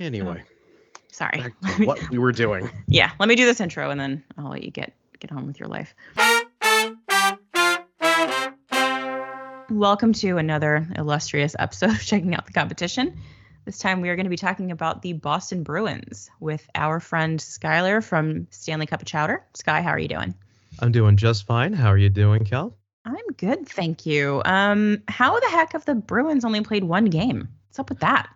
Anyway, Sorry. back what we were doing. yeah, let me do this intro and then I'll let you get get on with your life. Welcome to another illustrious episode of Checking Out the Competition. This time we are going to be talking about the Boston Bruins with our friend Skylar from Stanley Cup of Chowder. Sky, how are you doing? I'm doing just fine. How are you doing, Kel? I'm good, thank you. Um, how the heck have the Bruins only played one game? What's up with that?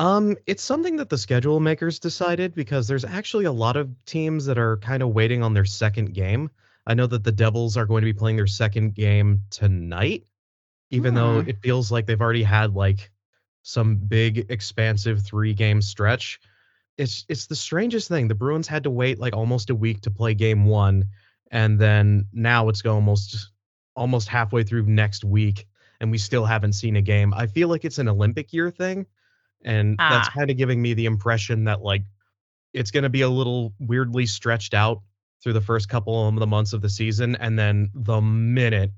Um, it's something that the schedule makers decided because there's actually a lot of teams that are kind of waiting on their second game. I know that the Devils are going to be playing their second game tonight, even though Hmm. it feels like they've already had like some big expansive three game stretch. It's it's the strangest thing. The Bruins had to wait like almost a week to play game one, and then now it's almost almost halfway through next week, and we still haven't seen a game. I feel like it's an Olympic year thing, and that's Ah. kind of giving me the impression that like it's going to be a little weirdly stretched out through the first couple of the months of the season, and then the minute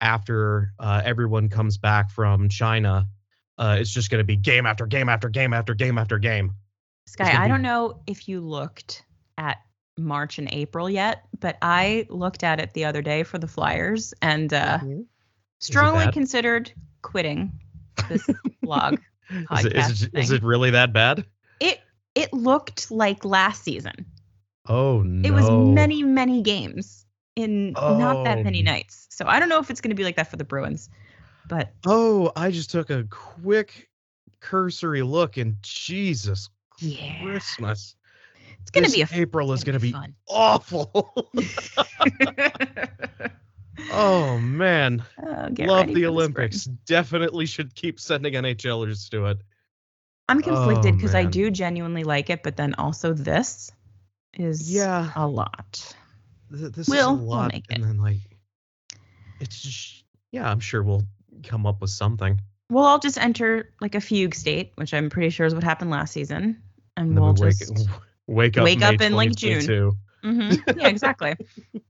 after uh, everyone comes back from China, uh, it's just going to be game after game after game after game after game. Sky, I be- don't know if you looked at March and April yet, but I looked at it the other day for the Flyers and uh, strongly considered quitting this blog Is it, is, it, is it really that bad? It it looked like last season. Oh no! It was many many games in not that many Oh. nights. So I don't know if it's going to be like that for the Bruins, but Oh, I just took a quick cursory look, and Jesus yeah, Christmas! it's going to be a April is going to be fun. awful. oh man, Oh, love the spring. Olympics. Definitely should keep sending NHLers to it. I'm conflicted Oh, because I do genuinely like it, but then also this is Yeah, a lot. th- this We'll- is a we'll make and then like, it's just yeah. I'm sure we'll come up with something. We'll all just enter like a fugue state, which I'm pretty sure is what happened last season, and, And we'll we wake, just wake up, wake May up in, like, June. 2022. Mhm. Yeah, exactly.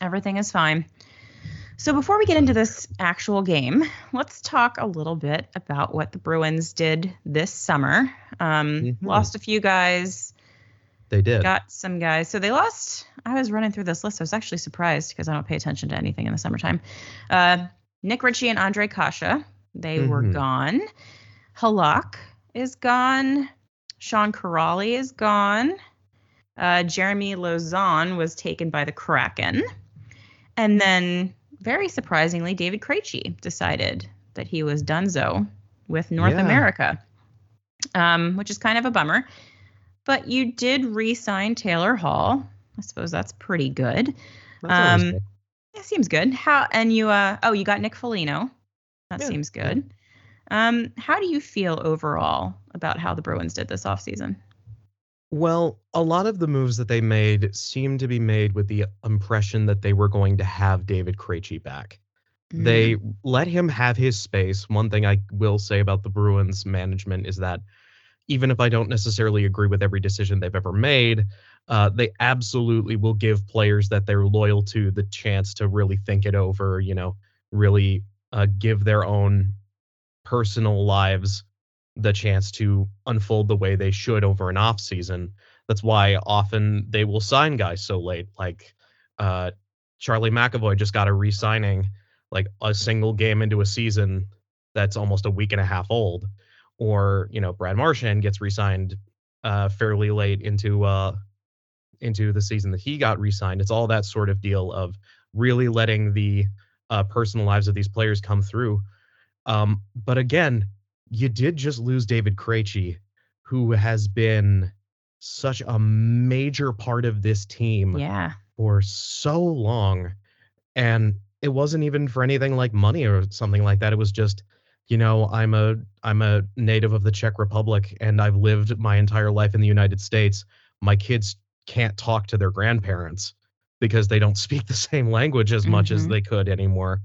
Everything is fine. So before we get into this actual game, let's talk a little bit about what the Bruins did this summer. Um, Mhm. Lost a few guys, They did. got some guys. So they lost. I was running through this list. I was actually surprised because I don't pay attention to anything in the summertime. Uh, Nick Ritchie and Ondrej Kase, they were Mhm. gone. Halak is gone. Sean Kuraly is gone. Uh, Jeremy Lauzon was taken by the Kraken. And then, very surprisingly, David Krejci decided that he was donezo with North Yeah. America, um, which is kind of a bummer. But you did re-sign Taylor Hall. I suppose that's pretty good. That's um, good. It seems good. How and you uh oh you got Nick Foligno. That Yeah, seems good. Um, how do you feel overall about how the Bruins did this offseason? Well, a lot of the moves that they made seemed to be made with the impression that they were going to have David Krejci back. Mm. They let him have his space. One thing I will say about the Bruins management is that even if I don't necessarily agree with every decision they've ever made, uh, they absolutely will give players that they're loyal to the chance to really think it over, you know, really uh, give their own personal lives the chance to unfold the way they should over an off season. That's why often they will sign guys so late. Like uh, Charlie McAvoy just got a re-signing like a single game into a season that's almost a week and a half old. Or, you know, Brad Marchand gets re-signed uh, fairly late into uh, into the season that he got re-signed. It's all that sort of deal of really letting the uh, personal lives of these players come through. Um, but again, you did just lose David Krejci, who has been such a major part of this team yeah. for so long. And it wasn't even for anything like money or something like that. It was just, you know, I'm a I'm a native of the Czech Republic and I've lived my entire life in the United States. My kids can't talk to their grandparents because they don't speak the same language as much as Mhm. they could anymore.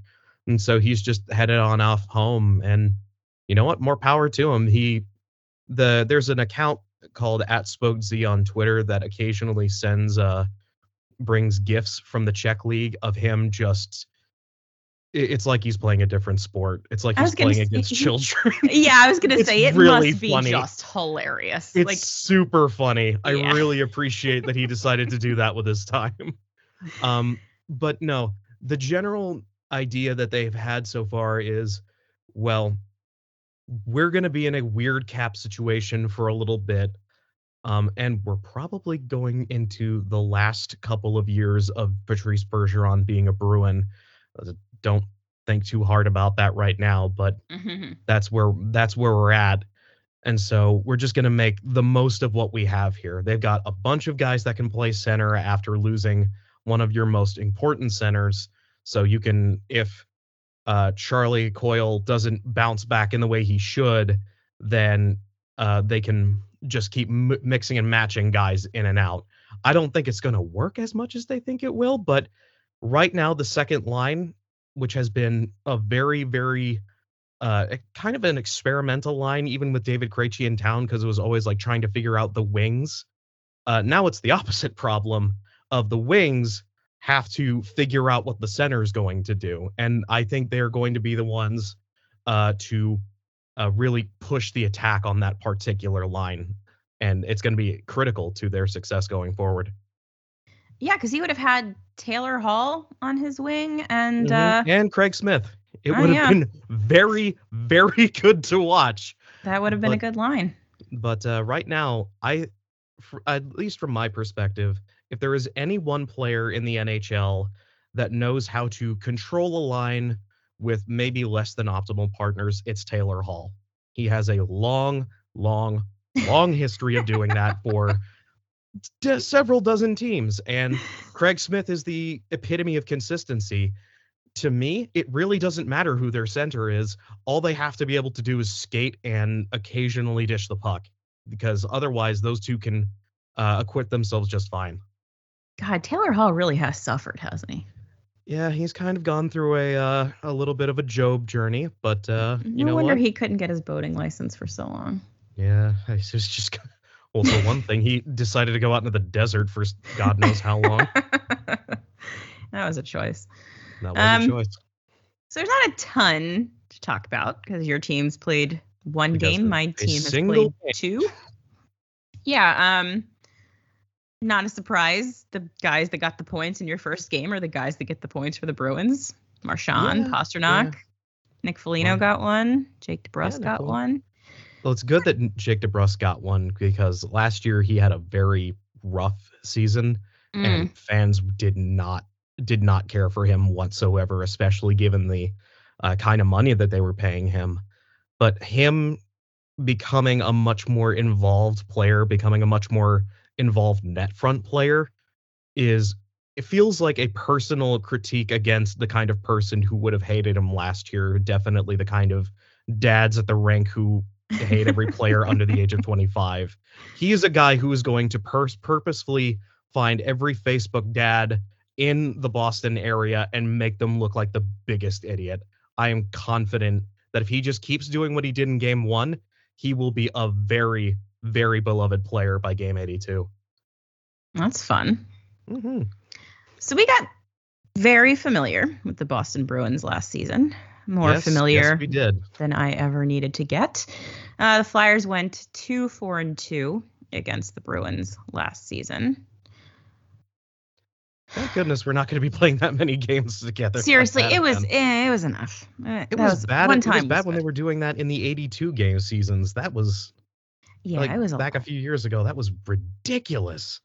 And so he's just headed on off home and you know what? More power to him. He the there's an account called at Spoke Z on Twitter that occasionally sends uh brings gifts from the Czech league of him just it's like he's playing a different sport. It's like he's playing say- against children. Yeah, I was gonna say it really must be funny. just hilarious. it's like super funny. I Yeah. really appreciate that he decided to do that with his time. Um, but no, the general idea that they've had so far is, well, we're going to be in a weird cap situation for a little bit. Um, and we're probably going into the last couple of years of Patrice Bergeron being a Bruin. Uh, Don't think too hard about that right now, but mhm. that's where that's where we're at and so we're just going to make the most of what we have here they've got a bunch of guys that can play center after losing one of your most important centers so you can if uh, charlie coyle doesn't bounce back in the way he should then uh, they can just keep m- mixing and matching guys in and out i don't think it's going to work as much as they think it will but right now the second line which has been a very very uh, kind of an experimental line, even with David Krejci in town, because it was always like trying to figure out the wings. Uh, now it's the opposite problem of the wings have to figure out what the center is going to do, and I think they're going to be the ones uh, to uh, really push the attack on that particular line, and it's going to be critical to their success going forward. Yeah, because he would have had Taylor Hall on his wing, and Mhm. uh, and Craig Smith. It Oh, would have yeah. been very, very good to watch. that would have been a good line. but uh, right now i at least from my perspective if there is any one player in the nhl that knows how to control a line with maybe less than optimal partners it's taylor hall he has a long long long history of doing that for d- several dozen teams and craig smith is the epitome of consistency to me, it really doesn't matter who their center is. All they have to be able to do is skate and occasionally dish the puck, because otherwise, those two can uh, acquit themselves just fine. God, Taylor Hall really has suffered, hasn't he? Yeah, he's kind of gone through a uh, a little bit of a Job journey, but uh, you no know wonder what? he couldn't get his boating license for so long. Yeah, it's just just. Well, for one thing, he decided to go out into the desert for God knows how long. that was a choice. That was Um, a choice. So there's not a ton to talk about because your team's played one Because game, my team has played two. Yeah, um not a surprise. The guys that got the points in your first game are the guys that get the points for the Bruins. Marchand, Yeah, Pastrnak, Nick Foligno Well, got one, Jake DeBrusk yeah, got Nick one. Well, it's good that Jake DeBrusk got one because last year he had a very rough season. Mm, and fans did not did not care for him whatsoever, especially given the uh, kind of money that they were paying him. But him becoming a much more involved player, becoming a much more involved net front player, is it feels like a personal critique against the kind of person who would have hated him last year. Definitely the kind of dads at the rink who hate every player under the age of 25. He is a guy who is going to pers- purposefully find every Facebook dad in the Boston area and make them look like the biggest idiot. I am confident that if he just keeps doing what he did in game one, he will be a very, very beloved player by game 82. That's fun. Mm-hmm. So we got very familiar with the Boston Bruins last season. More yes, familiar Yes, we did. than I ever needed to get. Uh, the Flyers went two, four, and two against the Bruins last season. Thank goodness we're not going to be playing that many games together. Seriously, it was eh, it was enough. Eh, It that was, bad. One it time was bad when good. they were doing that in the 82 game seasons. That was Yeah, like it was a back a lot. few years ago. That was ridiculous.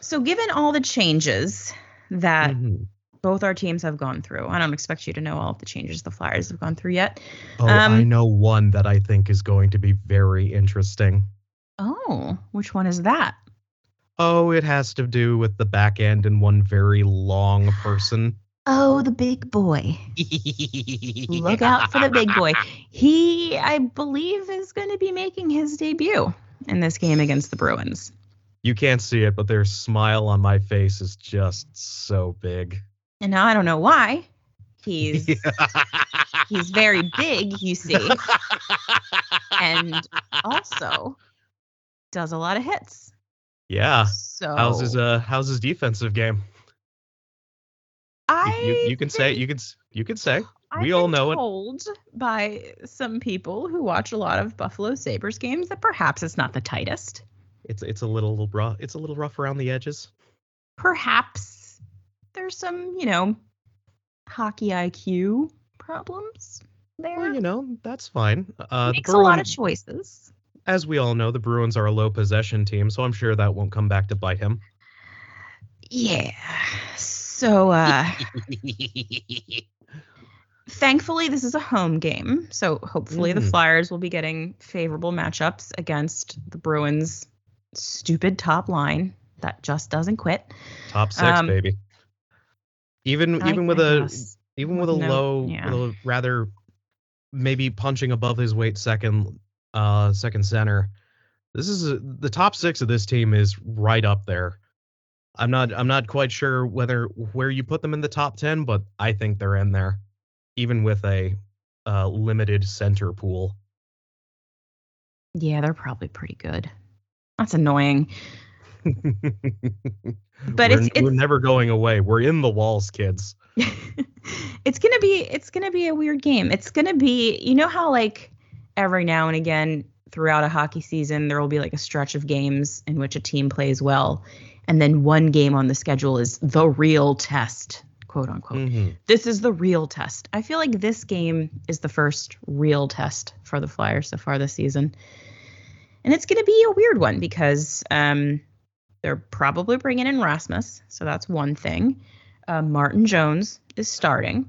So, given all the changes that Mhm. both our teams have gone through, I don't expect you to know all of the changes the Flyers have gone through yet. Oh, I Um, know one that I think is going to be very interesting. Oh, which one is that? Oh, it has to do with the back end and one very long person. Oh, the big boy. Look out for the big boy. He, I believe, is going to be making his debut in this game against the Bruins. You can't see it, but their smile on my face is just so big. And now I don't know why. He's he's very big, you see, and also does a lot of hits. yeah. So How's his uh how's his defensive game? I You, you, you can say you can you can say I've we all know it. told by some people who watch a lot of Buffalo Sabres games that perhaps it's not the tightest. it's it's a little rough. It's a little rough around the edges. Perhaps there's some, you know, hockey IQ problems there. Well, you know that's fine. Uh, Makes a lot of choices. as we all know, the Bruins are a low possession team, so I'm sure that won't come back to bite him. Yeah. So uh thankfully this is a home game. So hopefully the Mhm. Flyers will be getting favorable matchups against the Bruins stupid top line that just doesn't quit. Top six, Um, baby. Even I- even with a even with a No, low, yeah. with a rather maybe punching above his weight second uh second center. This is a, the top six of this team is right up there. I'm not I'm not quite sure whether where you put them in the top ten, but I think they're in there, even with a uh, limited center pool. Yeah, they're probably pretty good. That's annoying. but it's- we're never going away. We're in the walls, kids. it's gonna be it's gonna be a weird game. It's gonna be you know how like every now and again throughout a hockey season there will be like a stretch of games in which a team plays well, and then one game on the schedule is the real test, quote unquote. Mhm. This is the real test. I feel like this game is the first real test for the Flyers so far this season. And it's going to be a weird one because um, they're probably bringing in Rasmus. So that's one thing. Uh, Martin Jones is starting.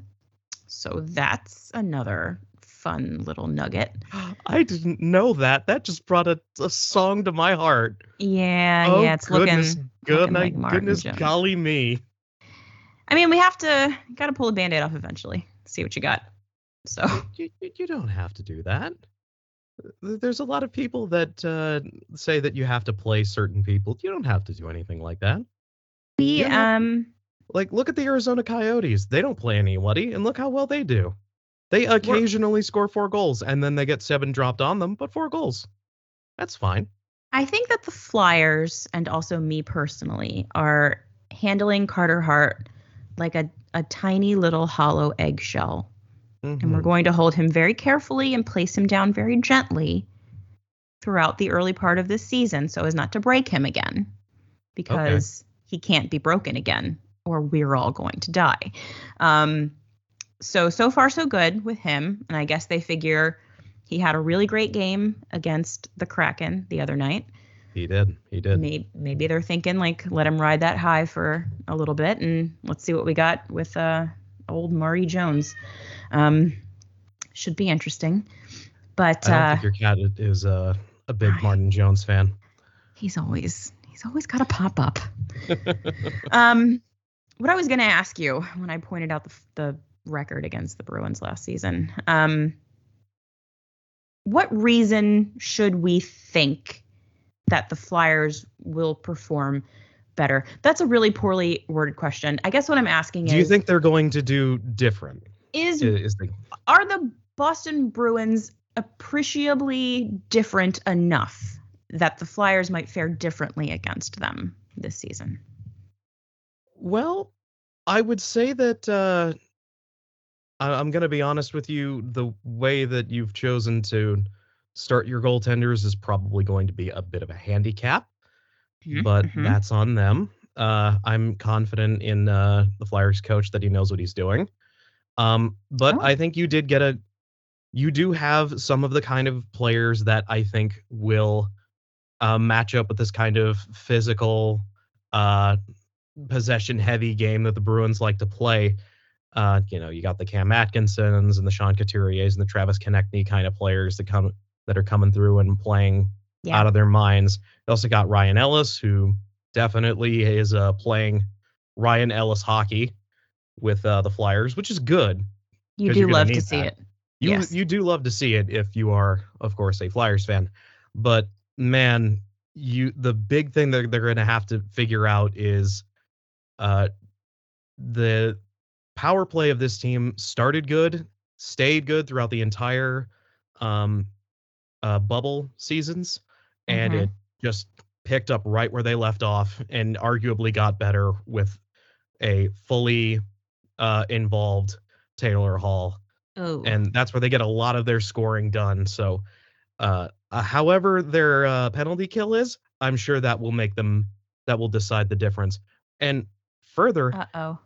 So that's another fun little nugget. I didn't know that. That just brought a, a song to my heart. Yeah, oh yeah, it's goodness, looking. good looking like Martin goodness, Jones. golly me. I mean, we have to got to pull a band-aid off eventually. See what you got. So You, you, you don't have to do that. There's a lot of people that uh, say that you have to play certain people. You don't have to do anything like that. we um Like, look at the Arizona Coyotes. They don't play anybody, and look how well they do. They occasionally score four goals, and then they get seven dropped on them, but four goals. That's fine. I think that the Flyers and also me personally are handling Carter Hart like a, a tiny little hollow eggshell. And we're Mhm. going to hold him very carefully and place him down very gently throughout the early part of this season so as not to break him again because he can't be broken again or we're all going to die. Um, so, so far, so good with him. And I guess they figure he had a really great game against the Kraken the other night. He did. He did. Maybe, maybe they're thinking like let him ride that high for a little bit and let's see what we got with uh old Murray Jones. Um should be interesting. But I don't uh think your cat is uh, a big Martin Jones fan. he's always he's always got a pop up. um what I was going to ask you when I pointed out the the record against the Bruins last season. Um what reason should we think that the Flyers will perform better? That's a really poorly worded question. I guess what I'm asking Do is Do you think they're going to do different? is Is the are the Boston Bruins appreciably different enough that the Flyers might fare differently against them this season? Well, I would say that uh, I- I'm going to be honest with you. The way that you've chosen to start your goaltenders is probably going to be a bit of a handicap, Mhm, but mhm. that's on them. Uh, I'm confident in uh, the Flyers coach that he knows what he's doing. Um, but Oh. I think you did get a, you do have some of the kind of players that I think will uh, match up with this kind of physical, uh, possession heavy game that the Bruins like to play. Uh, you know, you got the Cam Atkinsons and the Sean Couturiers and the Travis Konecny kind of players that come that are coming through and playing Yeah. out of their minds. You also got Ryan Ellis, who definitely is uh, playing Ryan Ellis hockey with uh, the Flyers, which is good. You do love to need see that. it. You Yes. you do love to see it if you are, of course, a Flyers fan. But man, you the big thing that they're going to have to figure out is uh the power play of this team started good, stayed good throughout the entire um uh bubble seasons and Mhm. it just picked up right where they left off and arguably got better with a fully uh, involved Taylor Hall, Oh, and that's where they get a lot of their scoring done. So, uh, uh, however their uh, penalty kill is, I'm sure that will make them that will decide the difference. And further, uh oh.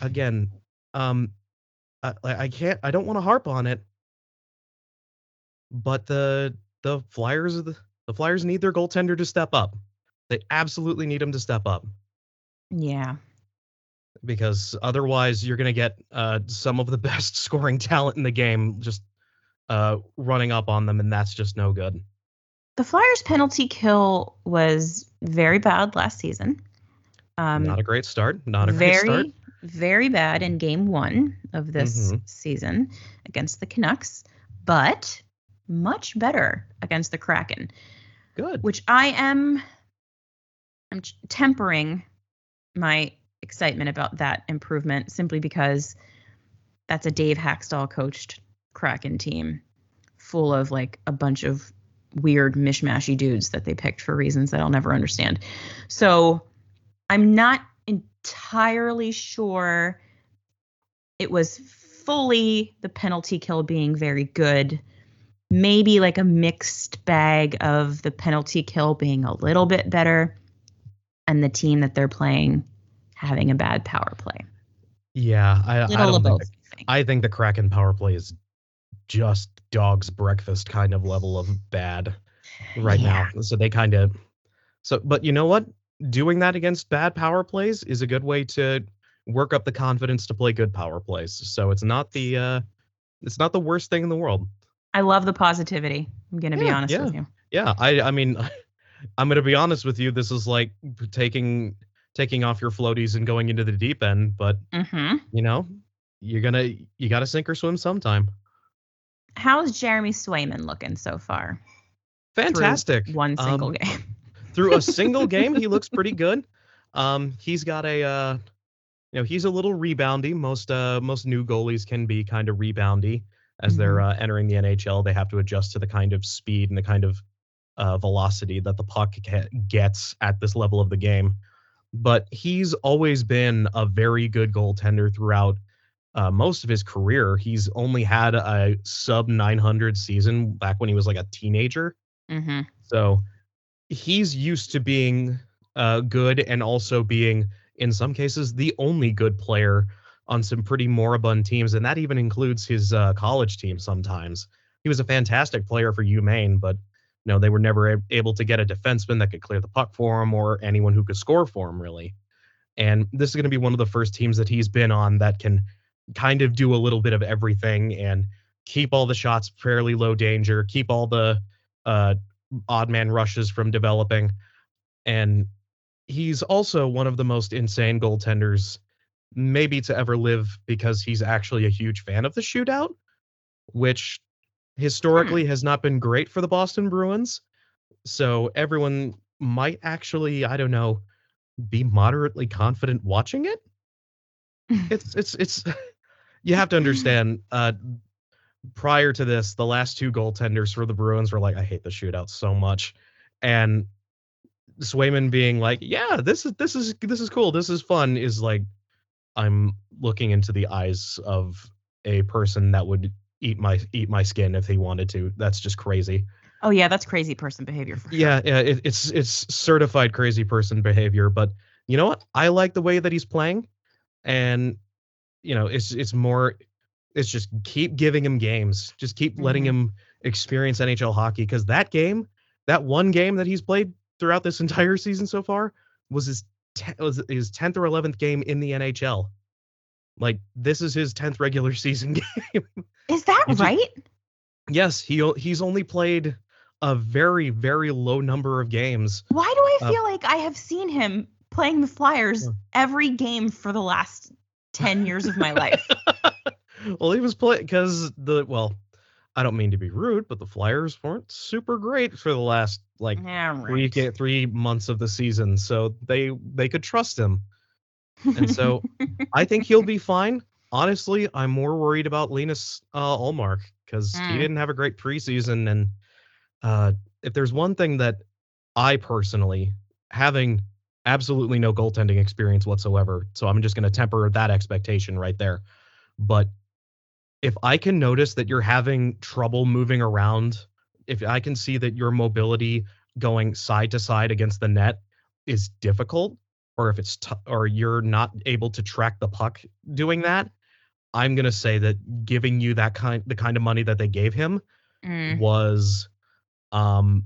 again, um, I, I can't, I don't want to harp on it, but the the Flyers, the, the Flyers need their goaltender to step up. They absolutely need him to step up Yeah. because otherwise you're going to get uh, some of the best scoring talent in the game just uh, running up on them, and that's just no good. The Flyers' penalty kill was very bad last season. Um, not a great start. Not a great very, start. Very bad in game one of this Mhm. season against the Canucks, but much better against the Kraken, Good. which I am I'm tempering my excitement about that improvement simply because that's a Dave Hakstol coached Kraken team full of like a bunch of weird mishmashy dudes that they picked for reasons that I'll never understand. So I'm not entirely sure it was fully the penalty kill being very good. Maybe like a mixed bag of the penalty kill being a little bit better and the team that they're playing having a bad power play. Yeah, I, I don't think the, I think. The Kraken power play is just dog's breakfast kind of level of bad right Yeah. now. So they kind of so but you know what? Doing that against bad power plays is a good way to work up the confidence to play good power plays. So it's not the uh it's not the worst thing in the world. I love the positivity. I'm going to be honest yeah. with you. Yeah, I I mean I'm going to be honest with you, this is like taking taking off your floaties and going into the deep end, but Mhm. you know, you're going to you got to sink or swim sometime. How's Jeremy Swayman looking so far? Fantastic. One single Um, game. through a single game, he looks pretty good. Um, he's got a, uh, you know, he's a little reboundy. Most uh, most new goalies can be kind of reboundy as they're uh, entering the NHL. They have to adjust to the kind of speed and the kind of uh, velocity that the puck ge- gets at this level of the game. But he's always been a very good goaltender throughout uh, most of his career. He's only had a sub 900 season back when he was like a teenager. hmm So he's used to being uh, good and also being, in some cases, the only good player on some pretty moribund teams, and that even includes his uh, college team. Sometimes he was a fantastic player for UMaine, but you know they were never able to get a defenseman that could clear the puck for him or anyone who could score for him, really. And this is going to be one of the first teams that he's been on that can kind of do a little bit of everything and keep all the shots fairly low danger, keep all the uh, odd man rushes from developing. And he's also one of the most insane goaltenders maybe to ever live because he's actually a huge fan of the shootout, which historically has not been great for the Boston Bruins. So everyone might actually, I don't know, be moderately confident watching it. It's it's it's you have to understand uh prior to this, the last two goaltenders for the Bruins were like, I hate the shootout so much. And Swayman being like, Yeah, this is this is this is cool. This is fun is like I'm looking into the eyes of a person that would eat my eat my skin if he wanted to. That's just crazy. Oh yeah, that's crazy person behavior for sure. Yeah, yeah, it, it's it's certified crazy person behavior. But you know what? I like the way that he's playing, and you know, it's it's more, it's just keep giving him games, just keep letting Mhm. him experience NHL hockey because that game, that one game that he's played throughout this entire season so far was his te- was his tenth or eleventh game in the NHL. Like this is his tenth regular season game. Is that just- right? yes, he he's only played a very very low number of games. Why do I Uh, feel like I have seen him playing the Flyers every game for the last 10 years of my life? well, he was playing because the well, I don't mean to be rude, but the Flyers weren't super great for the last like yeah, three right. ga- three months of the season, so they they could trust him, and so I think he'll be fine. Honestly, I'm more worried about Linus uh, Ullmark because Mm. he didn't have a great preseason, and uh, if there's one thing that I personally, having absolutely no goaltending experience whatsoever. So I'm just going to temper that expectation right there. But if I can notice that you're having trouble moving around, if I can see that your mobility going side to side against the net is difficult, or if it's t- or you're not able to track the puck doing that, I'm gonna say that giving you that kind the kind of money that they gave him Mm. was um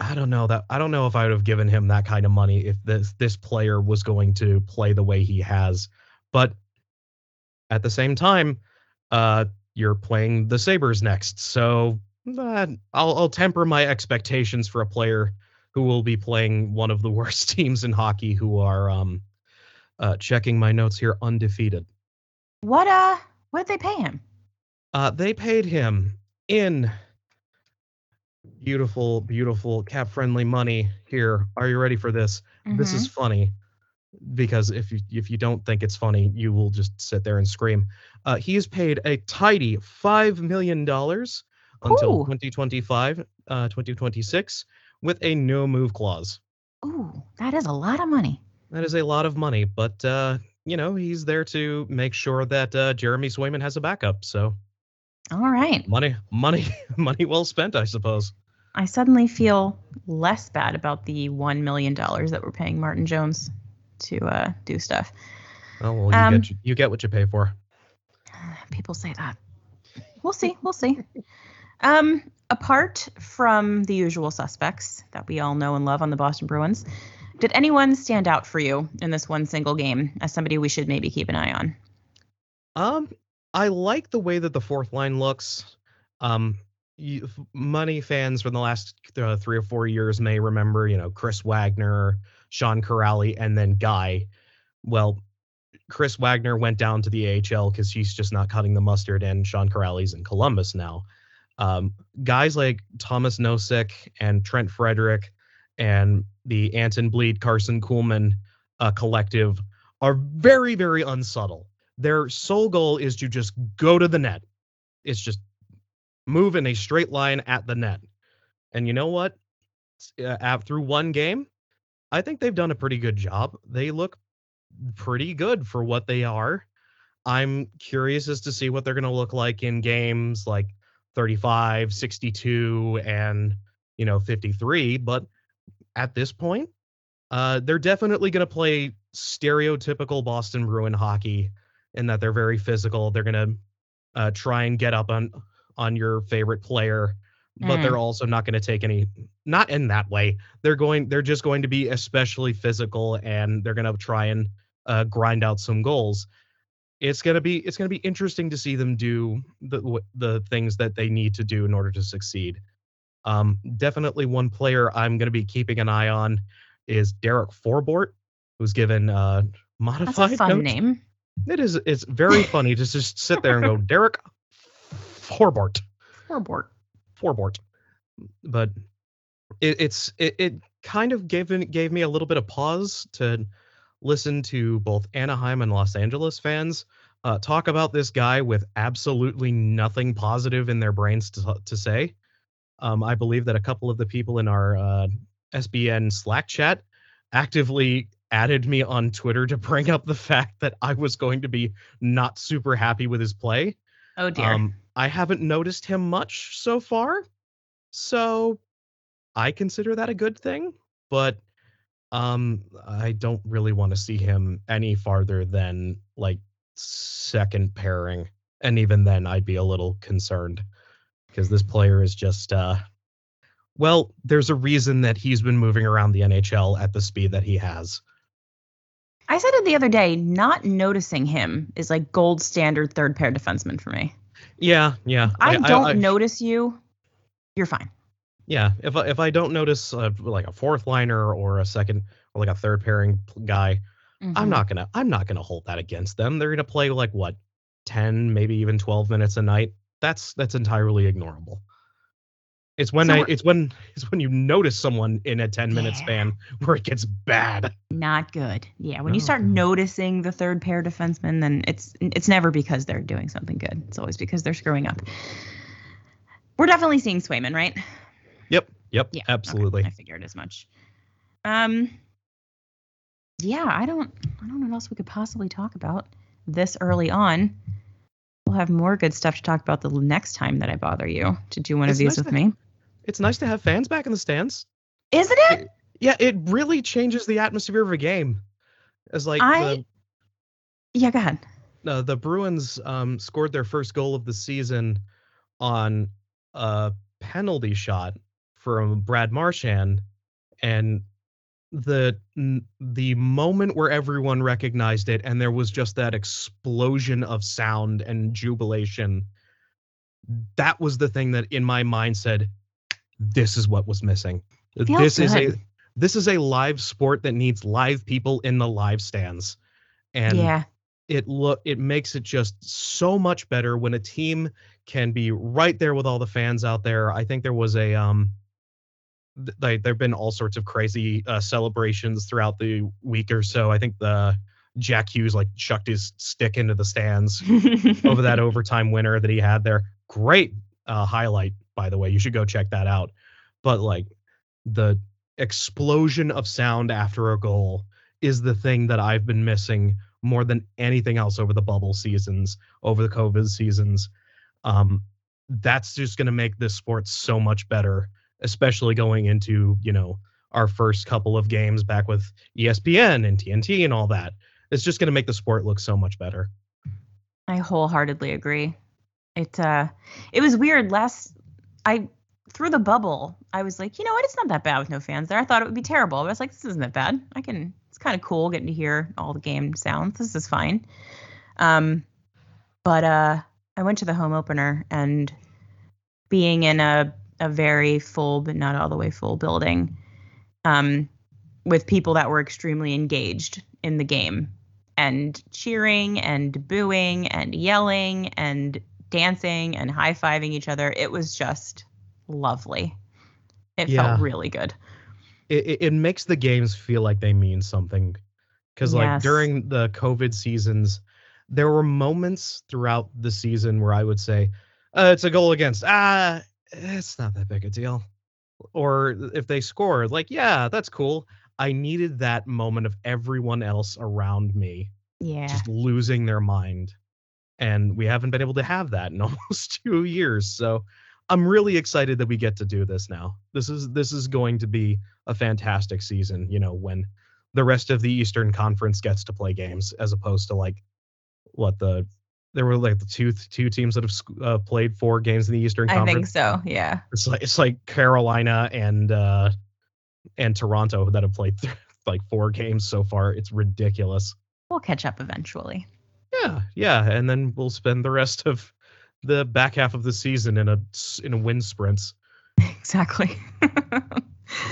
I don't know that I don't know if I would have given him that kind of money if this this player was going to play the way he has. But at the same time, uh you're playing the Sabres next. So uh, I'll I'll temper my expectations for a player who will be playing one of the worst teams in hockey who are um uh checking my notes here undefeated. What uh what did they pay him? Uh, they paid him in beautiful, beautiful cap friendly money. Here, are you ready for this? This is funny because if you if you don't think it's funny, you will just sit there and scream. Uh, he is paid a tidy five million dollars until Ooh. 2025, uh, 2026, with a no move clause. Ooh, that is a lot of money. That is a lot of money, but uh, you know he's there to make sure that uh, Jeremy Swayman has a backup. So All right. money, money, money well spent, I suppose. I suddenly feel less bad about the one million dollars that we're paying Martin Jones to uh, do stuff. Oh well, you Um, get you get what you pay for. People say that. We'll see. We'll see. Um, apart from the usual suspects that we all know and love on the Boston Bruins, did anyone stand out for you in this one single game as somebody we should maybe keep an eye on? Um, I like the way that the fourth line looks. Um, you, money fans from the last uh, three or four years may remember, you know, Chris Wagner, Sean Kuraly, and then Guy. Well, Chris Wagner went down to the AHL because he's just not cutting the mustard, and Sean Kuraly's in Columbus now. Um, guys like Tomas Nosek and Trent Frederic and the Anton Blidh, Karson Kuhlman uh, collective are very, very unsubtle. Their sole goal is to just go to the net. It's just move in a straight line at the net. And you know what? Uh, through one game, I think they've done a pretty good job. They look pretty good for what they are. I'm curious as to see what they're going to look like in games like 35, 62, and you know 53. But at this point, uh, they're definitely going to play stereotypical Boston Bruin hockey in that they're very physical. They're going to uh, try and get up on on your favorite player, but Mm. they're also not going to take any. Not in that way. They're going. They're just going to be especially physical, and they're going to try and uh, grind out some goals. It's gonna be it's gonna be interesting to see them do the the things that they need to do in order to succeed. Um, definitely one player I'm gonna be keeping an eye on is Derek Forbort, who's given uh, That's modified. a fun notes. name. It is. It's very funny to just sit there and go Derek Forbort. Forbort. Forbort. But it, it's it, it kind of gave gave me a little bit of pause to listen to both Anaheim and Los Angeles fans uh, talk about this guy with absolutely nothing positive in their brains to to say. Um, I believe that a couple of the people in our uh, SBN Slack chat actively added me on Twitter to bring up the fact that I was going to be not super happy with his play. Oh dear. Um, I haven't noticed him much so far, so I consider that a good thing. But um, I don't really want to see him any farther than like second pairing, and even then, I'd be a little concerned because this player is just uh, well, there's a reason that he's been moving around the NHL at the speed that he has. I said it the other day. Not noticing him is like gold standard third pair defenseman for me. Yeah, yeah. I, don't I- notice you. You're fine. Yeah, if I, if I don't notice uh, like a fourth liner or a second or like a third pairing guy, I'm Mhm. not gonna I'm not gonna hold that against them. They're gonna play like what, ten, maybe even twelve minutes a night. That's that's entirely ignorable. It's when So I it's when it's when you notice someone in a ten minute Yeah. span where it gets bad. Not good. Yeah, when you start noticing the third pair defenseman, then it's it's never because they're doing something good. It's always because they're screwing up. We're definitely seeing Swayman, right? Yep, yep, Yeah, okay, absolutely. I figured as much. Um, yeah, I don't I don't know what else we could possibly talk about this early on. We'll have more good stuff to talk about the next time that I bother you to do one It's of these nice with to- me. It's nice to have fans back in the stands. Isn't it? Yeah, it really changes the atmosphere of a game. As like I Yeah, go ahead. the uh, the Bruins um, scored their first goal of the season on a penalty shot from Brad Marchand, and the the moment where everyone recognized it and there was just that explosion of sound and jubilation that was the thing that in my mind said this is what was missing this is a this is a live sport that needs live people in the live stands and yeah. it look it makes it just so much better when a team can be right there with all the fans out there. I think there was a um th- like there've been all sorts of crazy uh, celebrations throughout the week or so. I think the Jack Hughes like chucked his stick into the stands over that overtime winner that he had there. Great uh, highlight, by the way. You should go check that out. But like the explosion of sound after a goal is the thing that I've been missing more than anything else over the bubble seasons, over the COVID seasons. Um, that's just going to make this sport so much better, especially going into you know our first couple of games back with ESPN and TNT and all that. It's just going to make the sport look so much better. I wholeheartedly agree. It uh it was weird last I through the bubble, I was like, you know what, it's not that bad with no fans there. I thought it would be terrible. I was like, this isn't that bad. I can it's kind of cool getting to hear all the game sounds. This is fine. Um but uh I went to the home opener and being in a a very full but not all the way full building um with people that were extremely engaged in the game and cheering and booing and yelling and dancing and high fiving each other. It was just lovely. It Yeah. felt really good. it, it, it makes the games feel like they mean something because like Yes. during the covid seasons there were moments throughout the season where i would say uh, it's a goal against ah it's not that big a deal or if they score like yeah that's cool i needed that moment of everyone else around me Yeah. just losing their mind and we haven't been able to have that in almost two years so i'm really excited that we get to do this now this is this is going to be a fantastic season you know when the rest of the eastern conference gets to play games as opposed to like what the there were like the two two teams that have uh, played four games in the eastern I conference think so. Yeah. it's like it's like carolina and uh and toronto that have played like four games so far it's ridiculous We'll catch up eventually. Yeah, yeah, and then we'll spend the rest of the back half of the season in a in a wind sprints. exactly.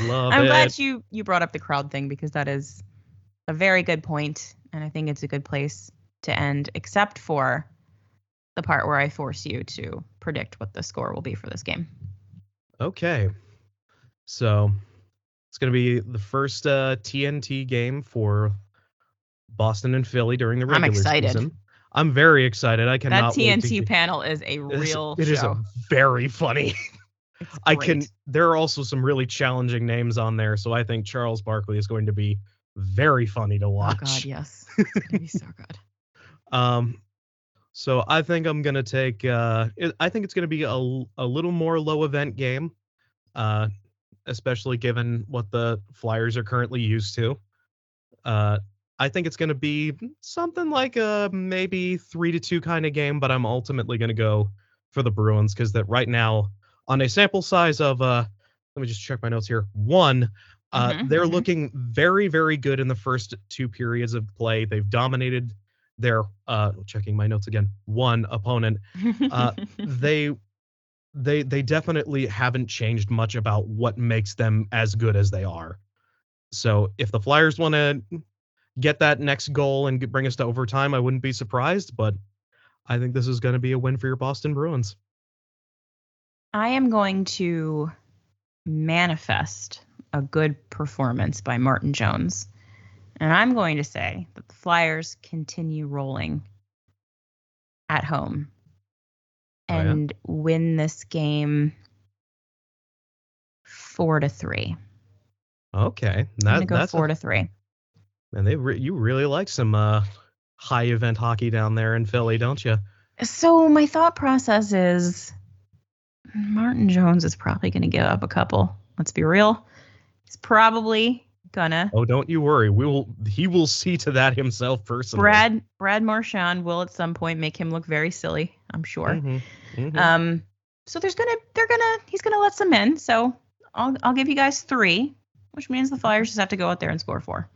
Love I'm it. glad you you brought up the crowd thing because that is a very good point and I think it's a good place to end except for the part where I force you to predict what the score will be for this game. Okay, so it's gonna be the first uh, TNT game for Boston and Philly during the regular I'm excited. season. I'm very excited. I That cannot. wait to TNT panel is a real It is a very funny. I can. There are also some really challenging names on there, so I think Charles Barkley is going to be very funny to Oh watch. god, yes. It's gonna be so good. Um, so I think I'm gonna take. Uh, it, I think it's gonna be a a little more low event game, uh, especially given what the Flyers are currently used to. Uh, I think it's gonna be something like a maybe three to two kind of game, but I'm ultimately gonna go for the Bruins because that right now on a sample size of uh, let me just check my notes here. One. Uh, Mhm, they're mhm. looking very, very good in the first two periods of play. They've dominated their uh checking my notes again one opponent Uh, they they they definitely haven't changed much about what makes them as good as they are so if the flyers want to get that next goal and bring us to overtime i wouldn't be surprised but i think this is going to be a win for your boston bruins I am going to manifest a good performance by Martin Jones. And I'm going to say that the Flyers continue rolling at home Oh, yeah? and win this game four to three. okay I'm gonna go that's four a, to three. And they re- you really like some uh, high event hockey down there in Philly, don't you? So my thought process is Martin Jones is probably going to give up a couple. Let's be real. He's probably gonna. Oh, don't you worry. We will. He will see to that himself personally. Brad Brad Marchand will at some point make him look very silly. I'm sure. Mhm, mhm. Um, so there's gonna they're gonna he's gonna let some in. So I'll I'll give you guys three, which means the Flyers just have to go out there and score four.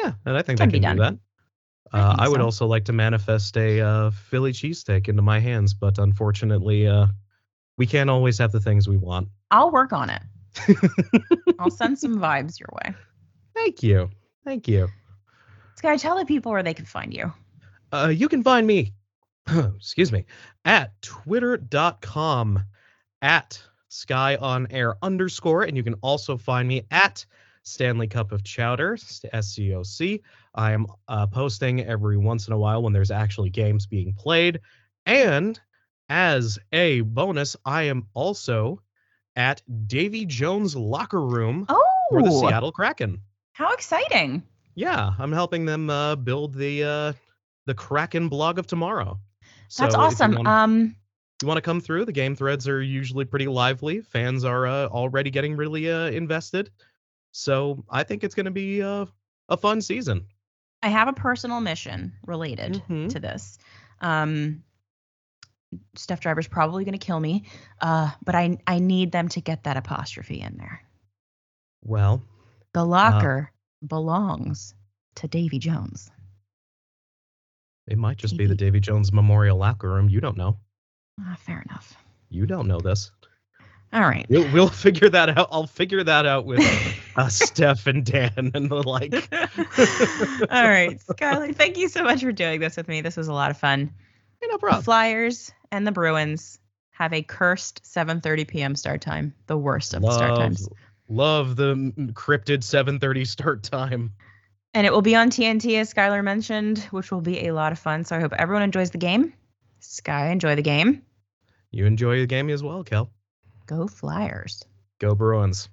Yeah, and I think can they can do that. done. I Uh, I would so. also like to manifest a uh, Philly cheesesteak into my hands, but unfortunately, uh, we can't always have the things we want. I'll work on it. I'll send some vibes your way. Thank you. Thank you. Sky, tell the people where they can find you. Uh, you can find me, excuse me, at twitter.com at sky on air underscore. And you can also find me at Stanley Cup of Chowder, SCOC. I am uh, posting every once in a while when there's actually games being played. And as a bonus, I am also at Davy Jones Locker Room for the Oh, Seattle Kraken. how exciting! Yeah, I'm helping them uh, build the uh, the Kraken blog of tomorrow. That's So awesome. You want, Um, you want to come through? The game threads are usually pretty lively. Fans are uh, already getting really uh, invested. So I think it's going to be uh, a fun season. I have a personal mission related Mhm. to this. Um, Steph Driver's probably going to kill me, uh, but I I need them to get that apostrophe in there. Well, The locker belongs to Davy Jones. it might just be the Davy Jones Memorial Locker Room. You don't know. Ah, fair enough. You don't know this. All right. We'll, we'll figure that out. I'll figure that out with uh, Steph and Dan and the like. All right, Skylar, thank you so much for doing this with me. This was a lot of fun. Hey, no The. Flyers and the Bruins have a cursed 7:30 p.m. start time, the worst of the start times. love the cryptid 7:30 start time. And it will be on TNT, as Skylar mentioned, which will be a lot of fun. So I hope everyone enjoys the game. Sky, enjoy the game. You enjoy the game as well, Kel. Go Flyers. Go Bruins.